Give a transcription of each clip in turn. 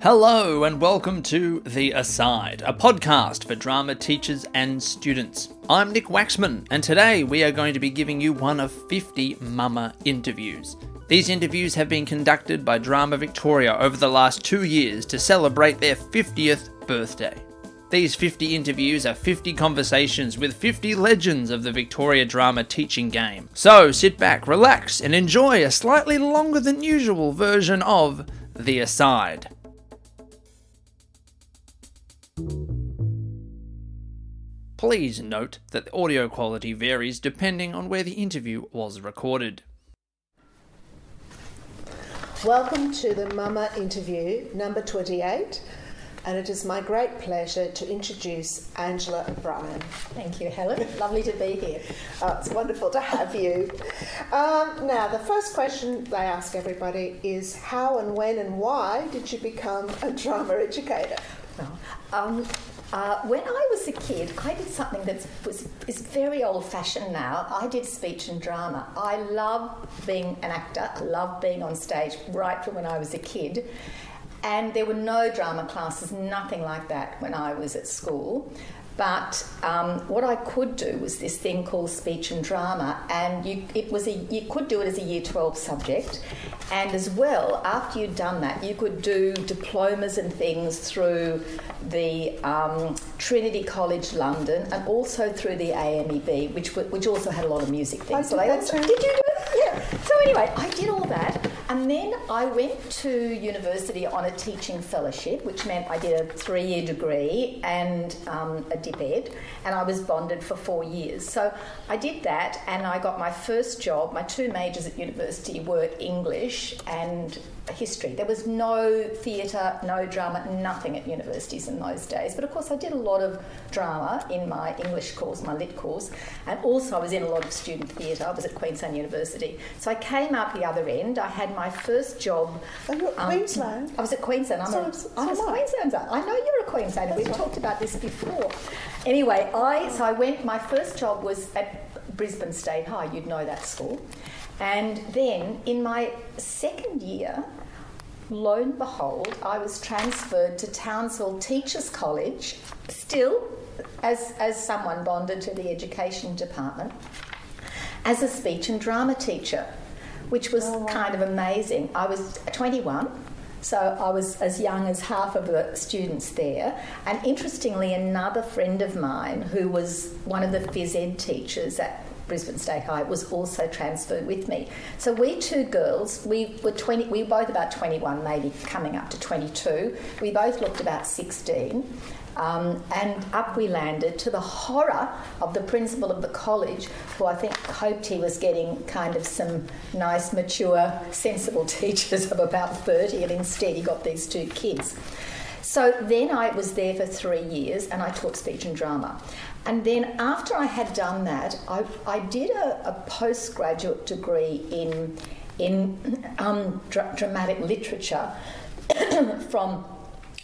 Hello, and welcome to The Aside, a podcast for drama teachers and students. I'm Nick Waxman, and today we are going to be giving you one of 50 MAMA interviews. These interviews have been conducted by Drama Victoria over the last two years to celebrate their 50th birthday. These 50 interviews are 50 conversations with 50 legends of the Victoria drama teaching game. So sit back, relax, and enjoy a slightly longer than usual version of The Aside. Please note that the audio quality varies depending on where the interview was recorded. Welcome to the MAMA interview number 28, and it is my great pleasure to introduce Angela O'Brien. Thank you, Helen. Lovely to be here. Oh, it's wonderful to have you. Um, now, the first question they ask everybody is how and when and why did you become a drama educator? Um, uh, when I was a kid, I did something that was is very old fashioned now. I did speech and drama. I love being an actor. I love being on stage right from when I was a kid. And there were no drama classes, nothing like that when I was at school. But um, what I could do was this thing called speech and drama, and you, it was a, you could do it as a Year 12 subject. And as well, after you'd done that, you could do diplomas and things through the um, Trinity College London and also through the AMEB, which, which also had a lot of music things. That also, did you do it? Yeah. So anyway, I did all that. And then I went to university on a teaching fellowship, which meant I did a three year degree and um, a dip ed, and I was bonded for four years. So I did that, and I got my first job. My two majors at university were English and history. There was no theatre, no drama, nothing at universities in those days. But of course, I did a lot of drama in my English course, my lit course, and also I was in a lot of student theatre. I was at Queensland University. So I came out the other end. I had my first job. Oh, you're at um, Queensland? I was at Queensland. I'm So- a, so I'm a. Queenslander. I know you're a Queenslander. We've right. talked about this before. Anyway, I so I went. My first job was at Brisbane State High. You'd know that school. And then in my second year, lo and behold, I was transferred to Townsville Teachers College, still as, as someone bonded to the education department, as a speech and drama teacher, which was oh, kind of amazing. I was 21. So I was as young as half of the students there. And interestingly, another friend of mine who was one of the phys ed teachers at Brisbane State High was also transferred with me. So we two girls, we were 20, we were both about 21, maybe coming up to 22. We both looked about 16. Um, and up we landed to the horror of the principal of the college, who I think hoped he was getting kind of some nice, mature, sensible teachers of about 30, and instead he got these two kids. So then I was there for three years and I taught speech and drama. And then after I had done that, I, I did a, a postgraduate degree in, in um, dra- dramatic literature from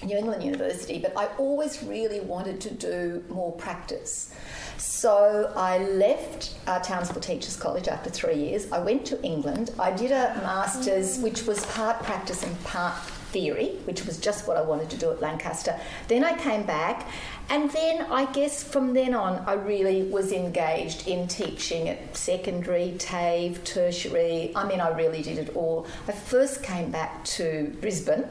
New England University, but I always really wanted to do more practice. So I left uh, Townsville Teachers College after three years. I went to England. I did a master's, which was part practice and part theory, which was just what I wanted to do at Lancaster. Then I came back, and then I guess from then on, I really was engaged in teaching at secondary, TAFE, tertiary. I mean, I really did it all. I first came back to Brisbane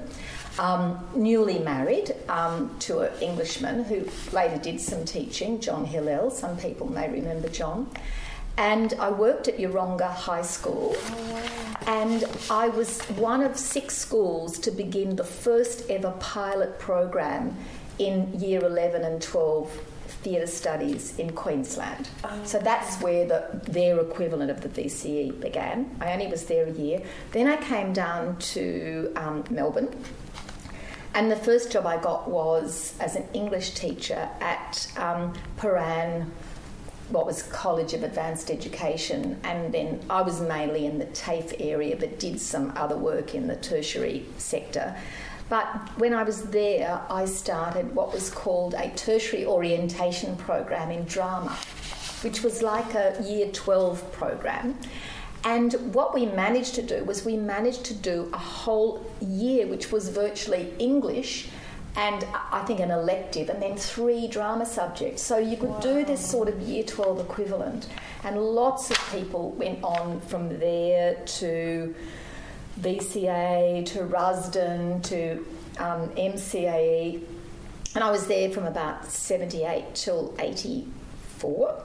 um, newly married um, to an Englishman who later did some teaching, John Hillel. Some people may remember John. And I worked at Yeronga High School, and I was one of six schools to begin the first ever pilot program in year 11 and 12 theatre studies in Queensland. So that's where the, their equivalent of the VCE began. I only was there a year. Then I came down to um, Melbourne and the first job I got was as an English teacher at um, Prahran, what was College of Advanced Education, and then I was mainly in the TAFE area but did some other work in the tertiary sector. But when I was there, I started what was called a tertiary orientation program in drama. which was like a year 12 program. And what we managed to do was we managed to do a whole year, which was virtually English and I think an elective, and then three drama subjects. So you could wow. do this sort of year 12 equivalent. And lots of people went on from there to VCA, to Rusden, to um, MCAE. And I was there from about 78 till 84.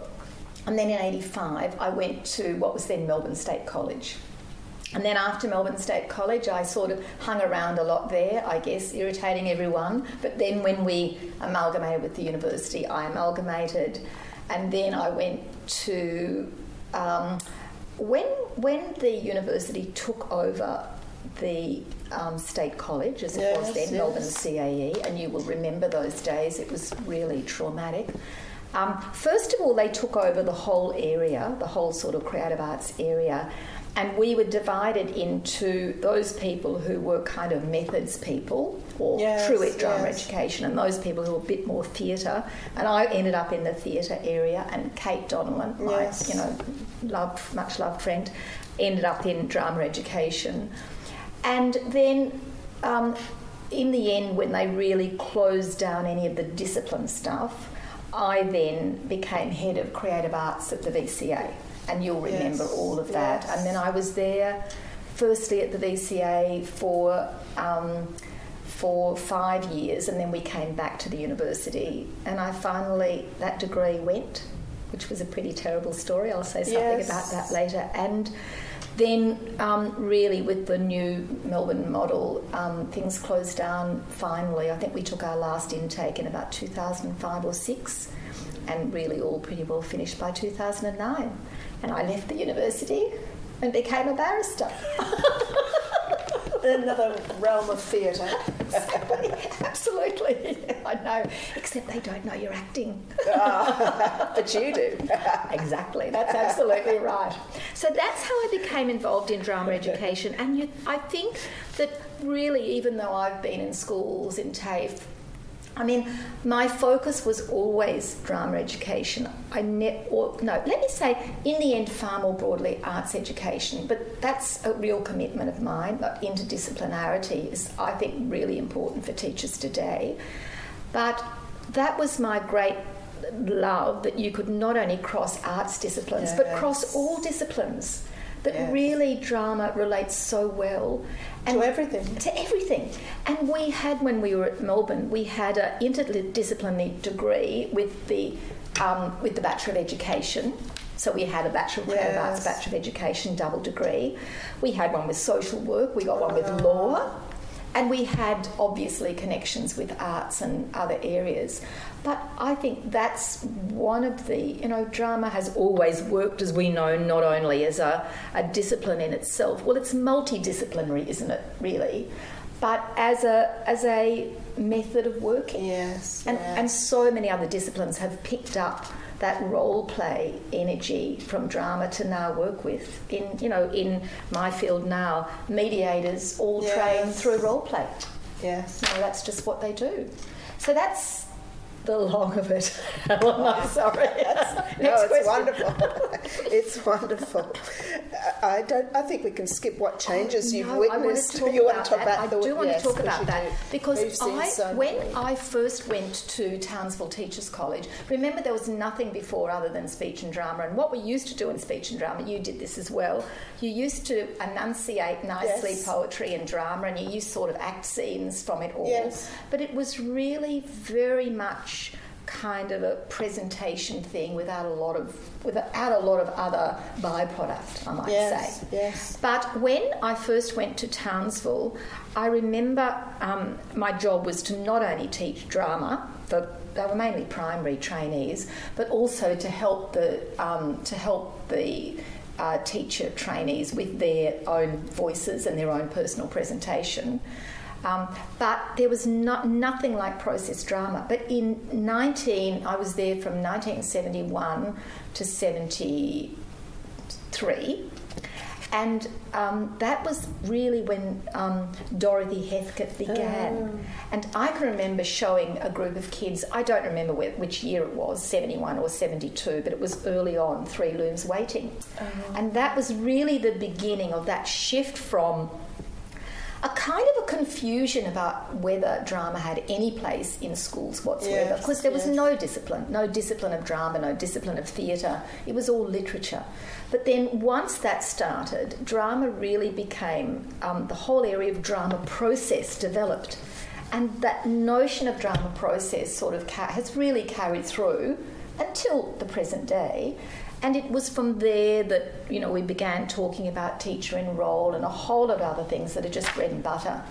And then in 85, I went to what was then Melbourne State College. And then after Melbourne State College, I sort of hung around a lot there, I guess, irritating everyone. But then when we amalgamated with the university, I amalgamated. And then I went to. Um, when, when the university took over the um, State College, as yes, it was then, yes. Melbourne CAE, and you will remember those days, it was really traumatic. Um, first of all, they took over the whole area, the whole sort of creative arts area, and we were divided into those people who were kind of methods people or yes, true drama yes. education and those people who were a bit more theatre and I ended up in the theatre area and Kate Donnellan my yes. you know loved much loved friend ended up in drama education and then um, in the end when they really closed down any of the discipline stuff I then became head of creative arts at the VCA and you'll remember yes. all of that. Yes. And then I was there, firstly at the VCA for. Um, for five years, and then we came back to the university, and I finally that degree went, which was a pretty terrible story. I'll say something yes. about that later. And then, um, really, with the new Melbourne model, um, things closed down finally. I think we took our last intake in about 2005 or six, and really all pretty well finished by 2009 and I left the university and became a barrister. Another realm of theatre. Absolutely, I know. Except they don't know you're acting. Oh, but you do. exactly, that's absolutely right. So that's how I became involved in drama education. And you, I think that really, even though I've been in schools in TAFE I mean, my focus was always drama education. I ne- or, no, let me say, in the end, far more broadly, arts education. But that's a real commitment of mine. Interdisciplinarity is, I think, really important for teachers today. But that was my great love that you could not only cross arts disciplines, yes. but cross all disciplines that yes. really drama relates so well and to everything. To everything. And we had, when we were at Melbourne, we had an interdisciplinary degree with the um, with the Bachelor of Education. So we had a Bachelor of Creative. Arts, Bachelor of Education, double degree. We had one with social work. We got one with uh-huh. law. And we had obviously connections with arts and other areas. But I think that's one of the, you know, drama has always worked, as we know, not only as a, a discipline in itself. Well, it's multidisciplinary, isn't it, really? But as a, as a method of working. Yes. And, yeah. and so many other disciplines have picked up that role play energy from drama to now work with in you know in my field now mediators all yes. train through role play yes you know, that's just what they do so that's the long of it. I'm sorry. no, it's wonderful. it's wonderful. I don't. I think we can skip what oh, changes oh, you've witnessed. you want to talk about, about I do want yes, to talk about that do. because I, so when I first went to Townsville Teachers College, remember there was nothing before other than speech and drama. And what we used to do in speech and drama, you did this as well. You used to enunciate nicely yes. poetry and drama, and you used sort of act scenes from it all. Yes. But it was really very much kind of a presentation thing without a lot of without a lot of other byproduct, I might yes, say. Yes. But when I first went to Townsville, I remember um, my job was to not only teach drama for they were mainly primary trainees, but also to help the um, to help the uh, teacher trainees with their own voices and their own personal presentation. Um, but there was not, nothing like process drama. But in 19, I was there from 1971 to 73. and um, that was really when um, Dorothy Heathcote began. Oh. And I can remember showing a group of kids, I don't remember where, which year it was, 71 or 72, but it was early on, Three Looms Waiting. Oh. And that was really the beginning of that shift from a kind of a confusion about whether drama had any place in schools whatsoever. Yes, because there was yes. no discipline, no discipline of drama, no discipline of theatre. It was all literature. But then once that started, drama really became um, the whole area of drama process developed. And that notion of drama process sort of ca- has really carried through until the present day. And it was from there that you know we began talking about teacher in role and a whole lot of other things that are just bread and butter.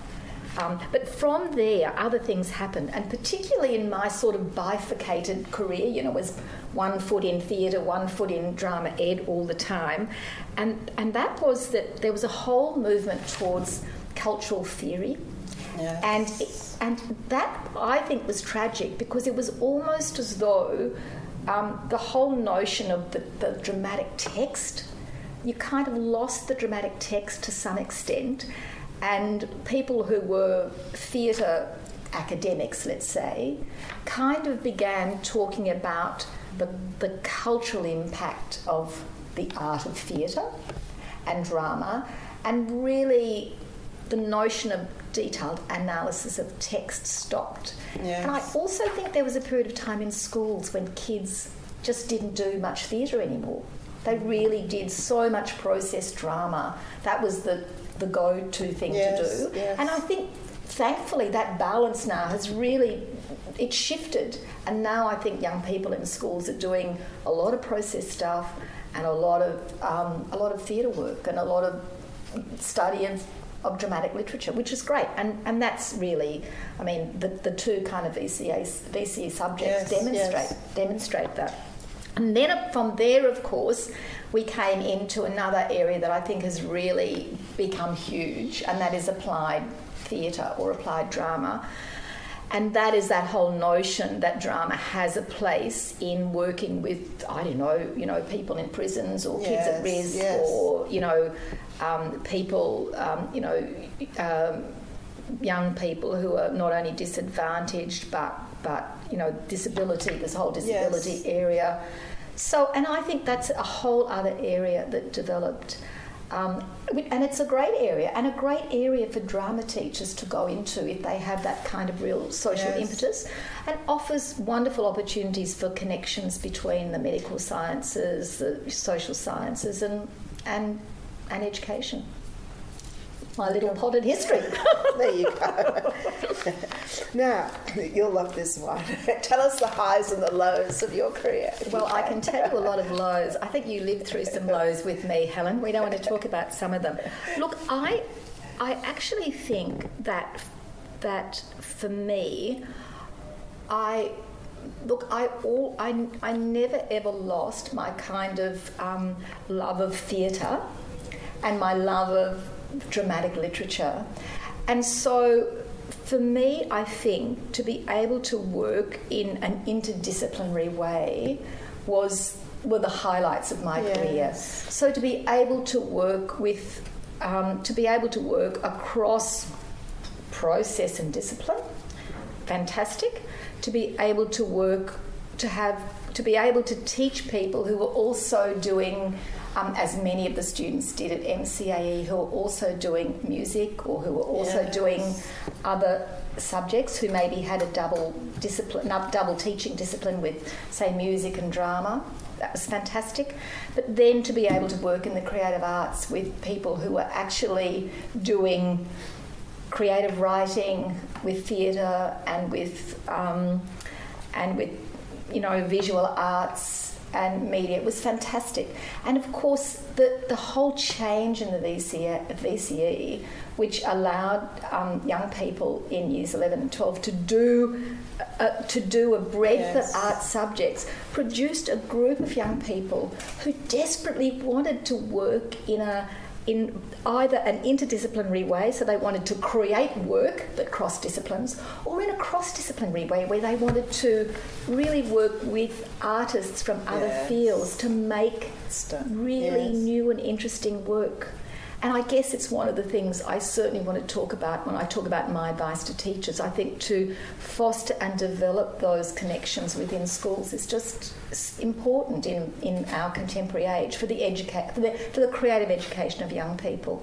Um, but from there, other things happened, and particularly in my sort of bifurcated career, you know, was one foot in theatre, one foot in drama ed all the time, and and that was that there was a whole movement towards cultural theory, Yes. and and that I think was tragic because it was almost as though um, the whole notion of the, the dramatic text, you kind of lost the dramatic text to some extent, and people who were theatre academics, let's say, kind of began talking about the, the cultural impact of the art of theatre and drama, and really the notion of detailed analysis of text stopped. Yes. And I also think there was a period of time in schools when kids just didn't do much theatre anymore. They really did so much process drama. That was the, the go to thing Yes, to do. yes. And I think thankfully that balance now has really it shifted and now I think young people in schools are doing a lot of process stuff and a lot of um, a lot of theatre work and a lot of study of, of dramatic literature, which is great. And and that's really, I mean, the, the two kind of VCA VCE subjects Yes, demonstrate yes. demonstrate that. And then from there, of course, we came into another area that I think has really become huge, and that is applied theatre or applied drama. And that is that whole notion that drama has a place in working with, I don't know, you know, people in prisons or kids at Yes, risk yes. or, you know, um, people, um, you know, um, young people who are not only disadvantaged but, but you know, disability, this whole disability Yes. area. So, and I think that's a whole other area that developed. Um, and it's a great area, and a great area for drama teachers to go into if they have that kind of real social Yes. impetus, and offers wonderful opportunities for connections between the medical sciences, the social sciences, and and and education. My little potted history. There you go. now, you'll love this one. Tell us the highs and the lows of your career. Well, I can tell you a lot of lows. I think you lived through some lows with me, Helen. We don't want to talk about some of them. Look, I, I actually think that that for me, I look. I all I, I never ever lost my kind of um, love of theatre and my love of dramatic literature, and so for me, I think to be able to work in an interdisciplinary way was were the highlights of my Yes. career. So to be able to work with, um, to be able to work across process and discipline, fantastic. To be able to work, to have, to be able to teach people who were also doing, um, as many of the students did at MCAE, who were also doing music or who were also Yes. doing other subjects who maybe had a double discipline, double teaching discipline with, say, music and drama. That was fantastic. But then to be able to work in the creative arts with people who were actually doing creative writing with theatre and with um, and with you know visual arts and media it was fantastic and of course the, the whole change in the VCE, VCE which allowed um, young people in years 11 and 12 to do uh, to do a breadth Yes. of art subjects produced a group of young people who desperately wanted to work in a in either an interdisciplinary way, so they wanted to create work that cross disciplines, or in a cross disciplinary way where they wanted to really work with artists from other Yes. fields to make Stuff. really Yes. new and interesting work. And I guess it's one of the things I certainly want to talk about when I talk about my advice to teachers. I think to foster and develop those connections within schools is just important in, in our contemporary age for the, educa- for the, for the creative education of young people.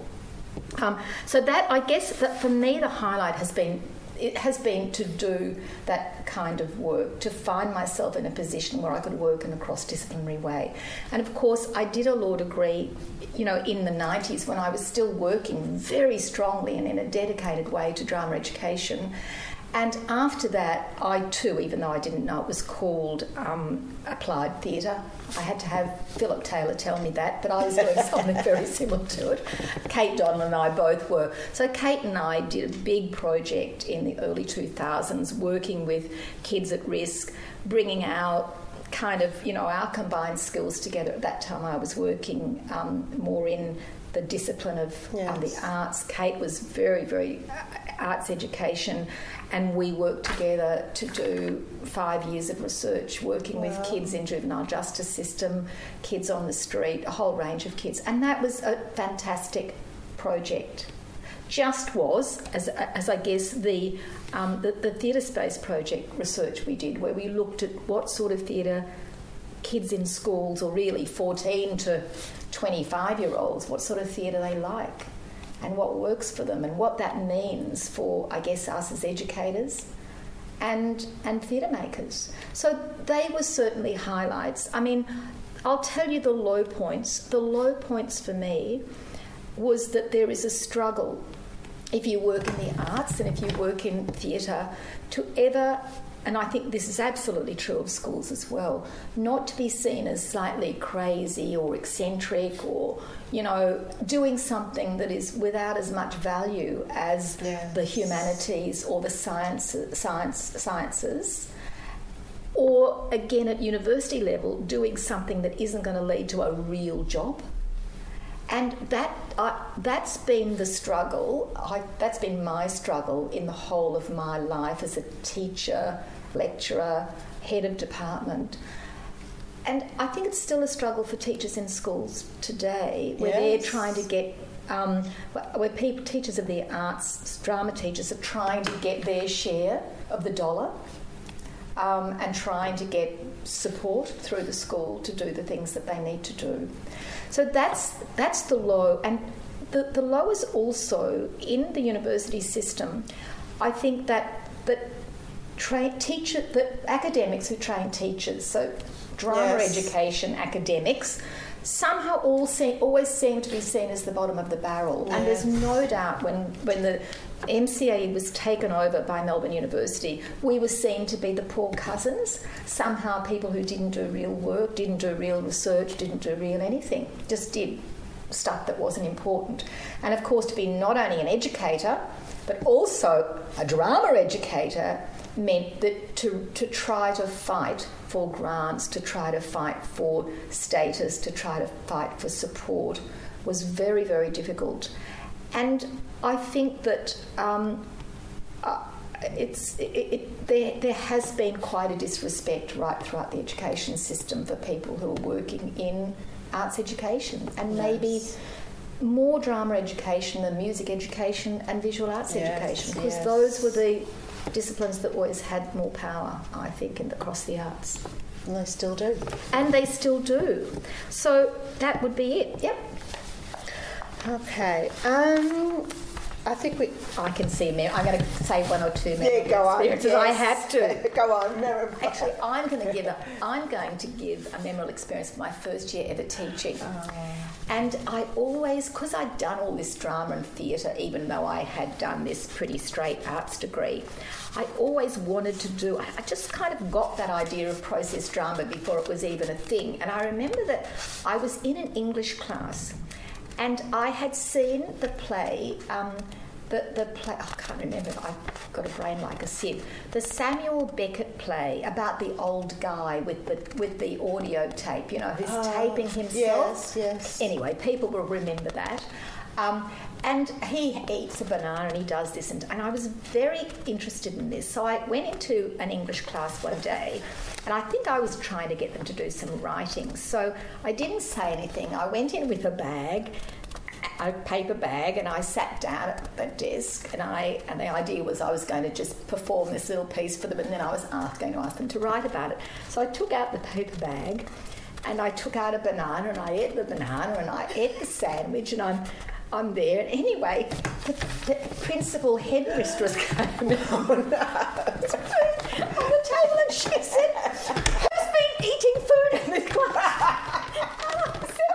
Um, so that I guess that for me the highlight has been it has been to do that kind of work, to find myself in a position where I could work in a cross disciplinary way. And of course, I did a law degree, you know, in the 90s when I was still working very strongly and in a dedicated way to drama education. And after that, I too, even though I didn't know it was called um, applied theatre, I had to have Philip Taylor tell me that, but I was doing something very similar to it. Kate Donnellan and I both were. So Kate and I did a big project in the early 2000s, working with kids at risk, bringing out kind of you know our combined skills together. At that time, I was working um, more in the discipline of yes. um, the arts. Kate was very, very uh, arts education, and we worked together to do five years of research working wow. with kids in juvenile justice system, kids on the street, a whole range of kids, and that was a fantastic project. Just was, as, as I guess the, um, the, the theatre space project research we did, where we looked at what sort of theatre kids in schools, or really 14 to 25 year olds, what sort of theatre they like and what works for them and what that means for, I guess, us as educators and, and theatre makers. So they were certainly highlights. I mean, I'll tell you the low points. The low points for me was that there is a struggle if you work in the arts and if you work in theatre to ever and I think this is absolutely true of schools as well, not to be seen as slightly crazy or eccentric or, you know, doing something that is without as much value as yes. the humanities or the science, science, sciences. Or again, at university level, doing something that isn't going to lead to a real job. And that that's been the struggle. I, that's been my struggle in the whole of my life as a teacher, lecturer, head of department. And I think it's still a struggle for teachers in schools today, where yes. they're trying to get, um, where people, teachers of the arts, drama teachers, are trying to get their share of the dollar um, and trying to get support through the school to do the things that they need to do. So that's that's the low, and the, the low is also in the university system. I think that that train teacher the academics who train teachers so drama yes. education academics somehow all seem, always seem to be seen as the bottom of the barrel and there's no doubt when when the MCA was taken over by Melbourne University, we were seen to be the poor cousins, somehow people who didn't do real work, didn't do real research, didn't do real anything, just did stuff that wasn't important. And of course, to be not only an educator, but also a drama educator meant that to, to try to fight for grants, to try to fight for status, to try to fight for support was very, very difficult. And I think that um, uh, it's, it, it, there, there has been quite a disrespect right throughout the education system for people who are working in arts education and yes. maybe more drama education than music education and visual arts yes, education because yes. those were the disciplines that always had more power, I think, in, across the arts. And they still do. And they still do. So that would be it. Yep. Okay. Um, I think we. I can see. Me- I'm going to say one or two. Yeah, go on. Yes. I have to. go on. Actually, I'm going to give. A, I'm going to give a memorable experience for my first year ever teaching. Oh. And I always, because I'd done all this drama and theatre, even though I had done this pretty straight arts degree, I always wanted to do. I just kind of got that idea of process drama before it was even a thing. And I remember that I was in an English class and I had seen the play. Um, the, the play, oh, I can't remember, I've got a brain like a sieve. The Samuel Beckett play about the old guy with the, with the audio tape, you know, who's oh, taping himself. Yes, yes. Anyway, people will remember that. Um, and he eats a banana and he does this, and, and I was very interested in this. So I went into an English class one day, and I think I was trying to get them to do some writing. So I didn't say anything. I went in with a bag a paper bag and I sat down at the desk and I and the idea was I was going to just perform this little piece for them and then I was asked, going to ask them to write about it. So I took out the paper bag and I took out a banana and I ate the banana and I ate the sandwich and I'm I'm there. And anyway, the, the principal headmistress came in on the table and she said, Who's been eating food in this class? I said,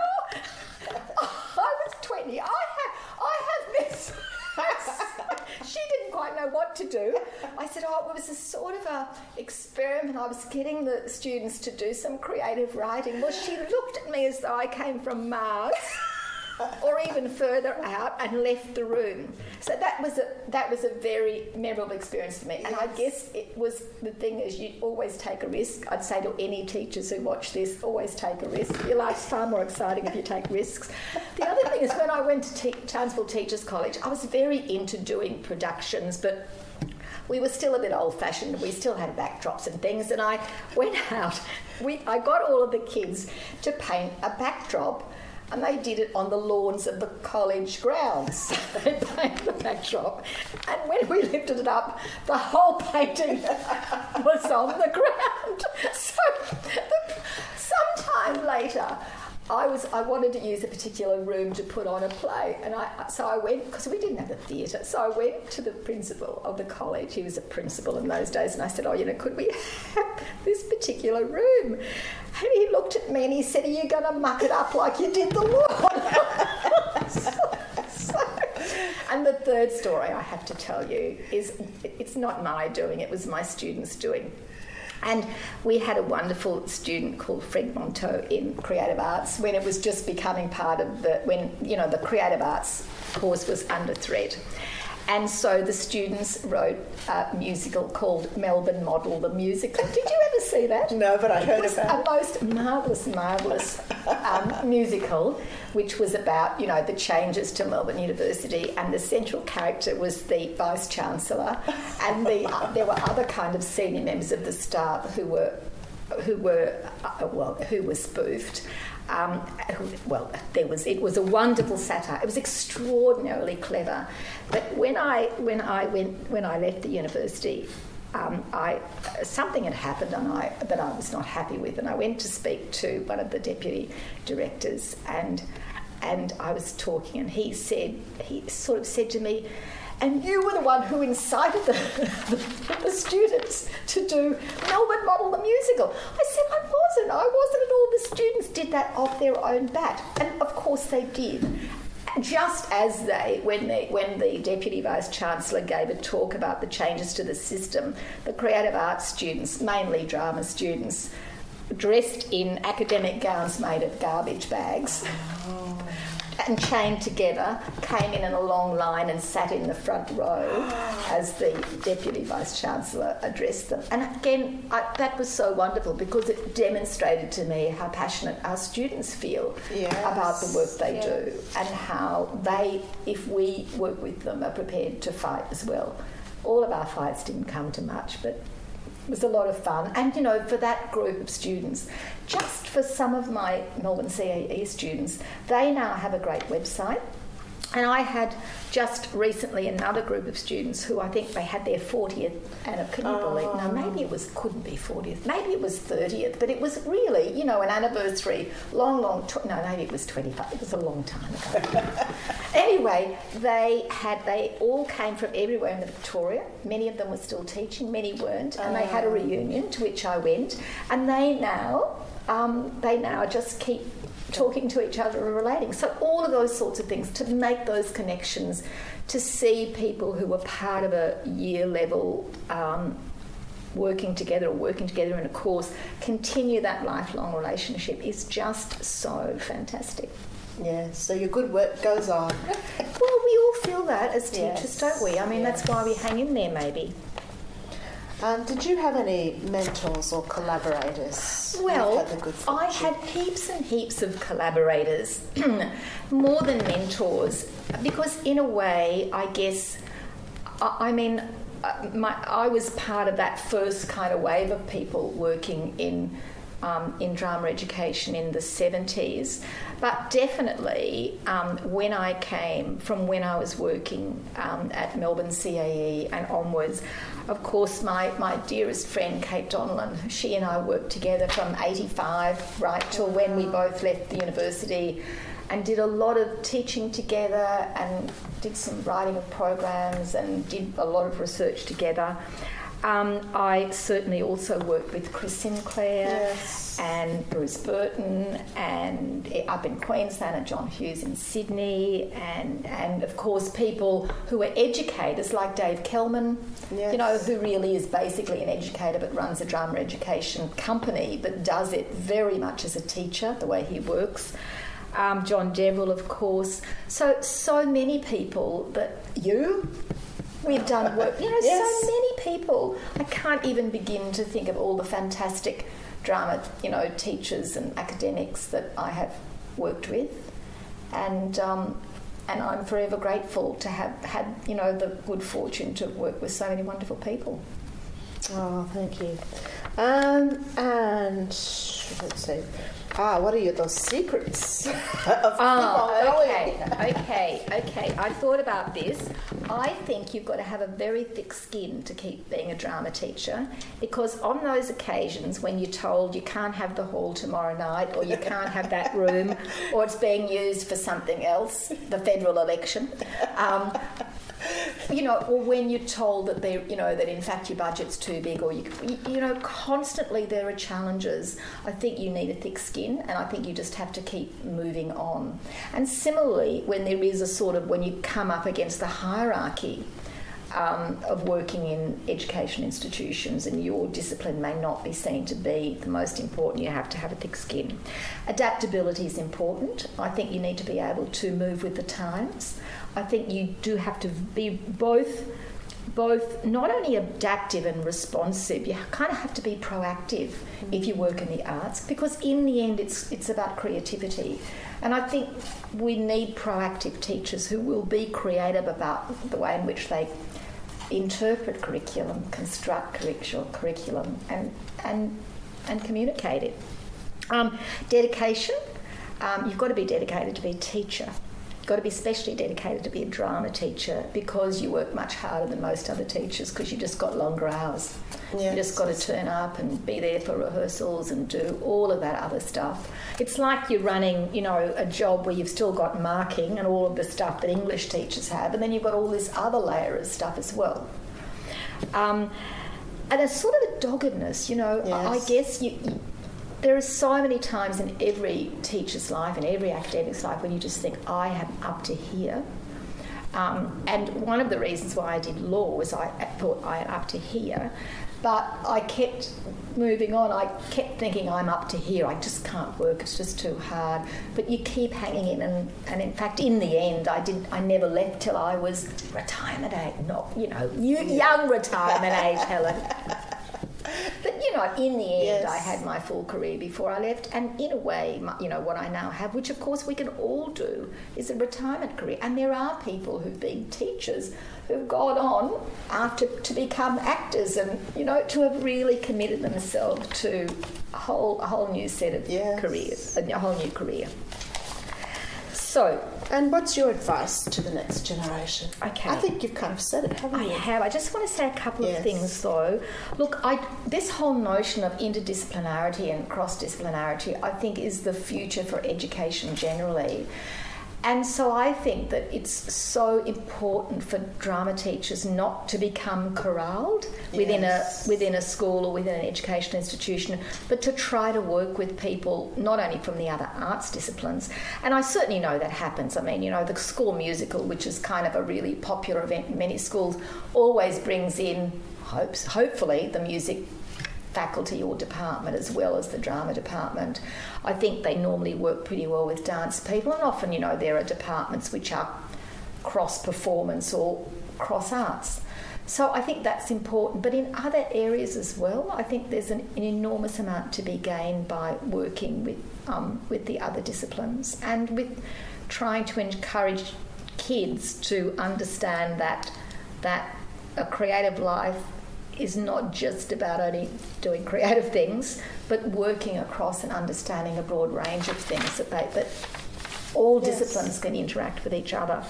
Oh, I was 20. I have, I have this. she didn't quite know what to do. I said, oh, it was a sort of a experiment. I was getting the students to do some creative writing. Well, she looked at me as though I came from Mars or even further out and left the room. So that was a that was a very memorable experience for me. And I guess it was the thing is you always take a risk. I'd say to any teachers who watch this, always take a risk. Your life's far more exciting if you take risks. The other thing is when I went to te- Townsville Teachers College, I was very into doing productions, but we were still a bit old fashioned. We still had backdrops and things. And I went out. We, I got all of the kids to paint a backdrop and they did it on the lawns of the college grounds. they painted the backdrop, and when we lifted it up, the whole painting was on the ground. So, sometime later, I was I wanted to use a particular room to put on a play, and I so I went because we didn't have a theatre. So I went to the principal of the college. He was a principal in those days, and I said, "Oh, you know, could we have this particular room?" And he looked at me and he said, "Are you going to muck it up like you did the lawn?" and the third story I have to tell you is it's not my doing; it was my students' doing. And we had a wonderful student called Fred Monteau in creative arts when it was just becoming part of the when you know the creative arts course was under threat. And so the students wrote a musical called Melbourne Model the Musical. Did you ever see that? No, but I heard it was about a most marvellous, marvellous um, musical, which was about you know the changes to Melbourne University, and the central character was the vice chancellor, and the, uh, there were other kind of senior members of the staff who were who were uh, well who were spoofed um, well, there was it was a wonderful satire. It was extraordinarily clever. But when I when I went when I left the university, um, I something had happened and I that I was not happy with, and I went to speak to one of the deputy directors, and and I was talking, and he said he sort of said to me and you were the one who incited the, the, the, students to do Melbourne Model the musical. I said, I wasn't. I wasn't at all. The students did that off their own bat. And of course they did. Just as they, when, they, when the Deputy Vice Chancellor gave a talk about the changes to the system, the creative arts students, mainly drama students, dressed in academic gowns made of garbage bags. Oh and chained together, came in in a long line and sat in the front row as the Deputy Vice Chancellor addressed them. And again, I, that was so wonderful because it demonstrated to me how passionate our students feel yes. about the work they yes. do and how they, if we work with them, are prepared to fight as well. All of our fights didn't come to much, but was a lot of fun. And, you know, for that group of students, just for some of my Melbourne CAE students, they now have a great website. And I had just recently another group of students who I think they had their 40th and can you oh. believe no maybe it was couldn't be 40th maybe it was 30th but it was really you know an anniversary. Long long tw- no maybe it was 25 it was a long time ago. Anyway they had they all came from everywhere in Victoria. Many of them were still teaching many weren't. And they had a oh. reunion to which I went. And they now um, they now just keep talking to each other and relating. So, all of those sorts of things to make those connections, to see people who were part of a year level um, working together or working together in a course, continue that lifelong relationship is just so fantastic. Yeah, so your good work goes on. well, we all feel that as teachers, yes. don't we? I mean, yeah. that's why we hang in there, maybe. Um, did you have any mentors or collaborators? Well, I had heaps and heaps of collaborators, more than mentors, because in a way, I guess, I, I mean, uh, my, I was part of that first kind of wave of people working in um, in drama education in the 70s. But definitely, um, when I came from when I was working um, at Melbourne CAE and onwards, of course, my, my dearest friend Kate Donnellan, she and I worked together from 85 right till when we both left the university and did a lot of teaching together and did some writing of programs and did a lot of research together. Um, I certainly also work with Chris Sinclair Yes. and Bruce Burton and up in Queensland and John Hughes in Sydney and, and of course people who are educators like Dave Kelman, Yes. you know, who really is basically an educator but runs a drama education company but does it very much as a teacher, the way he works. Um, John Deverill, of course. So, so many people that you, we've done work, you know, Yes. so many people. I can't even begin to think of all the fantastic drama, you know, teachers and academics that I have worked with. And, um, and I'm forever grateful to have had, you know, the good fortune to work with so many wonderful people. Oh, thank you. Um, and let's see. Ah, what are your those secrets Oh, okay, okay, okay. I thought about this. I think you've got to have a very thick skin to keep being a drama teacher because on those occasions when you're told you can't have the hall tomorrow night or you can't have that room or it's being used for something else, the federal election, um, you know, or when you're told that they, you know, that in fact your budget's too big, or you, you know, constantly there are challenges. I think you need a thick skin, and I think you just have to keep moving on. And similarly, when there is a sort of when you come up against the hierarchy. Um, of working in education institutions, and your discipline may not be seen to be the most important, you have to have a thick skin. Adaptability is important. I think you need to be able to move with the times. I think you do have to be both both not only adaptive and responsive, you kind of have to be proactive if you work in the arts because in the end it's it's about creativity. And I think we need proactive teachers who will be creative about the way in which they interpret curriculum, construct curriculum, and and and communicate it. Um, dedication. Um, you've got to be dedicated to be a teacher. You've got to be specially dedicated to be a drama teacher because you work much harder than most other teachers because you just got longer hours. You just got to turn up and be there for rehearsals and do all of that other stuff. It's like you're running, you know, a job where you've still got marking and all of the stuff that English teachers have, and then you've got all this other layer of stuff as well. Um, and a sort of a doggedness, you know. I- I guess you there are so many times in every teacher's life and every academic's life when you just think, I am up to here. Um, and one of the reasons why I did law was I thought I am up to here, but I kept moving on. I kept thinking I'm up to here. I just can't work. It's just too hard. But you keep hanging in, and, and in fact, in the end, I did. I never left till I was retirement age. Not you know, you, young retirement age, Helen. But know, in the end, Yes. I had my full career before I left, and in a way, my- you know, what I now have, which of course we can all do, is a retirement career. And there are people who've been teachers who've gone on after to become actors, and you know, to have really committed themselves to a whole a whole new set of Yes. careers, a whole new career. So And what's your advice to the next generation? Okay. I think you've kind of said it, haven't I you? have. I just want to say a couple Yes. of things, though. Look, I, this whole notion of interdisciplinarity and cross disciplinarity, I think, is the future for education generally. And so I think that it's so important for drama teachers not to become corralled within Yes. a within a school or within an educational institution, but to try to work with people not only from the other arts disciplines. And I certainly know that happens. I mean, you know, the school musical, which is kind of a really popular event in many schools, always brings in hopes hopefully the music faculty or department as well as the drama department. I think they normally work pretty well with dance people, and often, you know, there are departments which are cross performance or cross arts. So I think that's important. But in other areas as well, I think there's an, an enormous amount to be gained by working with um, with the other disciplines and with trying to encourage kids to understand that that a creative life is not just about only doing creative things, but working across and understanding a broad range of things that they that all Yes. disciplines can interact with each other.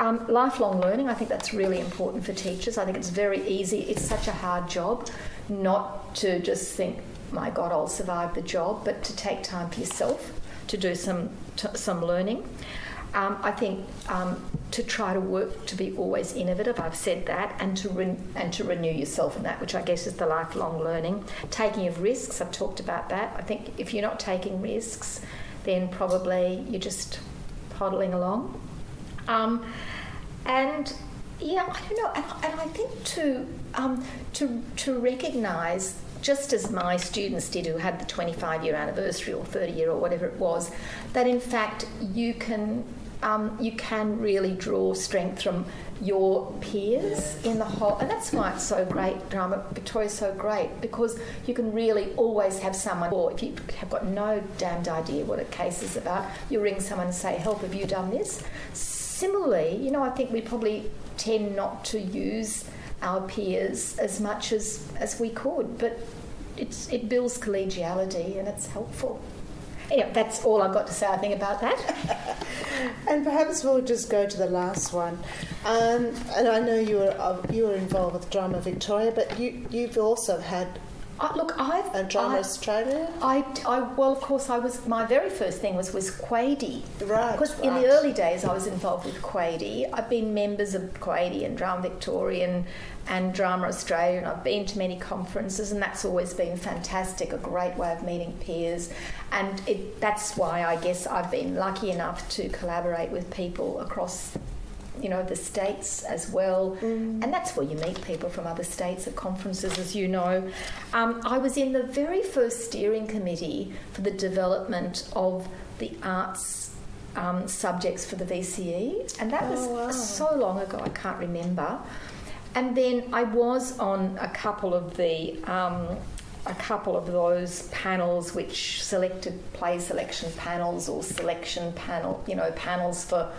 Um, lifelong learning, I think that's really important for teachers. I think it's very easy. It's such a hard job not to just think, "My God, I'll survive the job," but to take time for yourself to do some t- some learning. Um, I think um, to try to work to be always innovative. I've said that, and to re- and to renew yourself in that, which I guess is the lifelong learning. Taking of risks. I've talked about that. I think if you're not taking risks, then probably you're just poddling along. Um, and yeah, I don't know, and, and I think to um, to to recognise just as my students did who had the 25 year anniversary or 30 year or whatever it was, that in fact you can um, you can really draw strength from your peers in the whole, and that's why it's so great. Drama Victoria's so great because you can really always have someone, or if you have got no damned idea what a case is about, you ring someone and say, "Help, have you done this?" Similarly, you know, I think we probably tend not to use our peers as much as as we could, but it's it builds collegiality and it's helpful. Anyway, that's all I've got to say. I think about that. And perhaps we'll just go to the last one. Um, and I know you were uh, you were involved with Drama Victoria, but you you've also had I, look, I've a Drama I- Australia. I, I, well, of course, I was. My very first thing was was Quady. Right, Because in the early days, I was involved with Quady. I've been members of Quady and Drama Victorian and Drama Australia, and I've been to many conferences, and that's always been fantastic. A great way of meeting peers, and it, that's why I guess I've been lucky enough to collaborate with people across you know, the states as well. And that's where you meet people from other states at conferences, as you know. Um, I was in the very first steering committee for the development of the arts um, subjects for the VCE, and that was Oh, wow. so long ago, I can't remember. And then I was on a couple of the. Um, a couple of those panels which selected play selection panels or selection panel you know panels for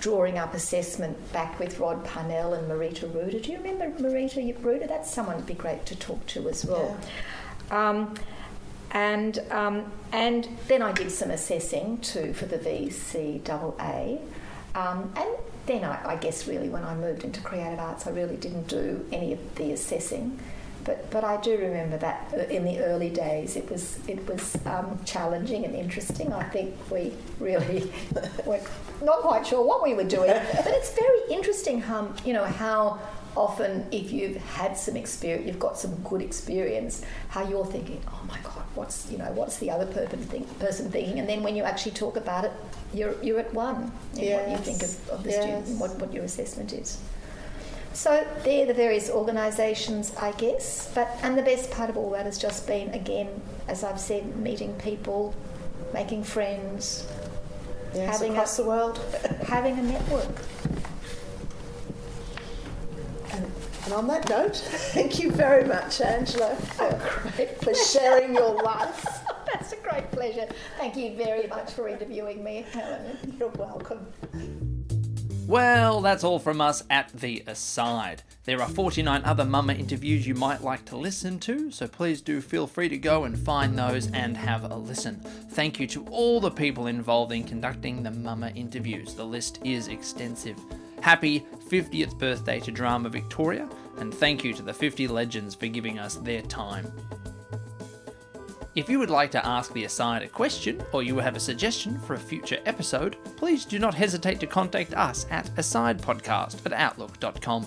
drawing up assessment back with Rod Parnell and Marita Ruder. Do you remember Marita Ruder? That's someone would be great to talk to as well. Um, and um, and then I did some assessing too for the VCAA. Um, and then I, I guess really when I moved into creative arts, I really didn't do any of the assessing. But, but I do remember that in the early days it was it was um, challenging and interesting. I think we really were not quite sure what we were doing, but it's very interesting how you know how often if you've had some experience, you've got some good experience, how you're thinking, oh my god, what's you know what's the other person, think, person thinking, and then when you actually talk about it, you're you're at one in what you think of, of the Yes. student, what what your assessment is. So they're the various organisations, I guess. But and the best part of all that has just been, again, as I've said, meeting people, making friends, Yes, having across a- the world. having a network. And, and on that note, thank you very much, Angela, oh, for, for sharing your life. That's a great pleasure. Thank you very much for interviewing me, Helen. You're welcome. Well, that's all from us at The Aside. There are 49 other MAMA interviews you might like to listen to, so please do feel free to go and find those and have a listen. Thank you to all the people involved in conducting the MAMA interviews. The list is extensive. Happy 50th birthday to Drama Victoria, and thank you to the 50 legends for giving us their time. If you would like to ask the aside a question or you have a suggestion for a future episode, please do not hesitate to contact us at asidepodcast at outlook.com.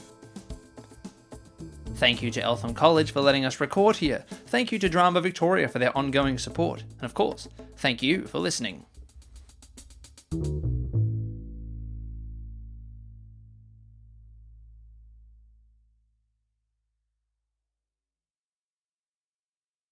Thank you to Eltham College for letting us record here. Thank you to Drama Victoria for their ongoing support. And of course, thank you for listening.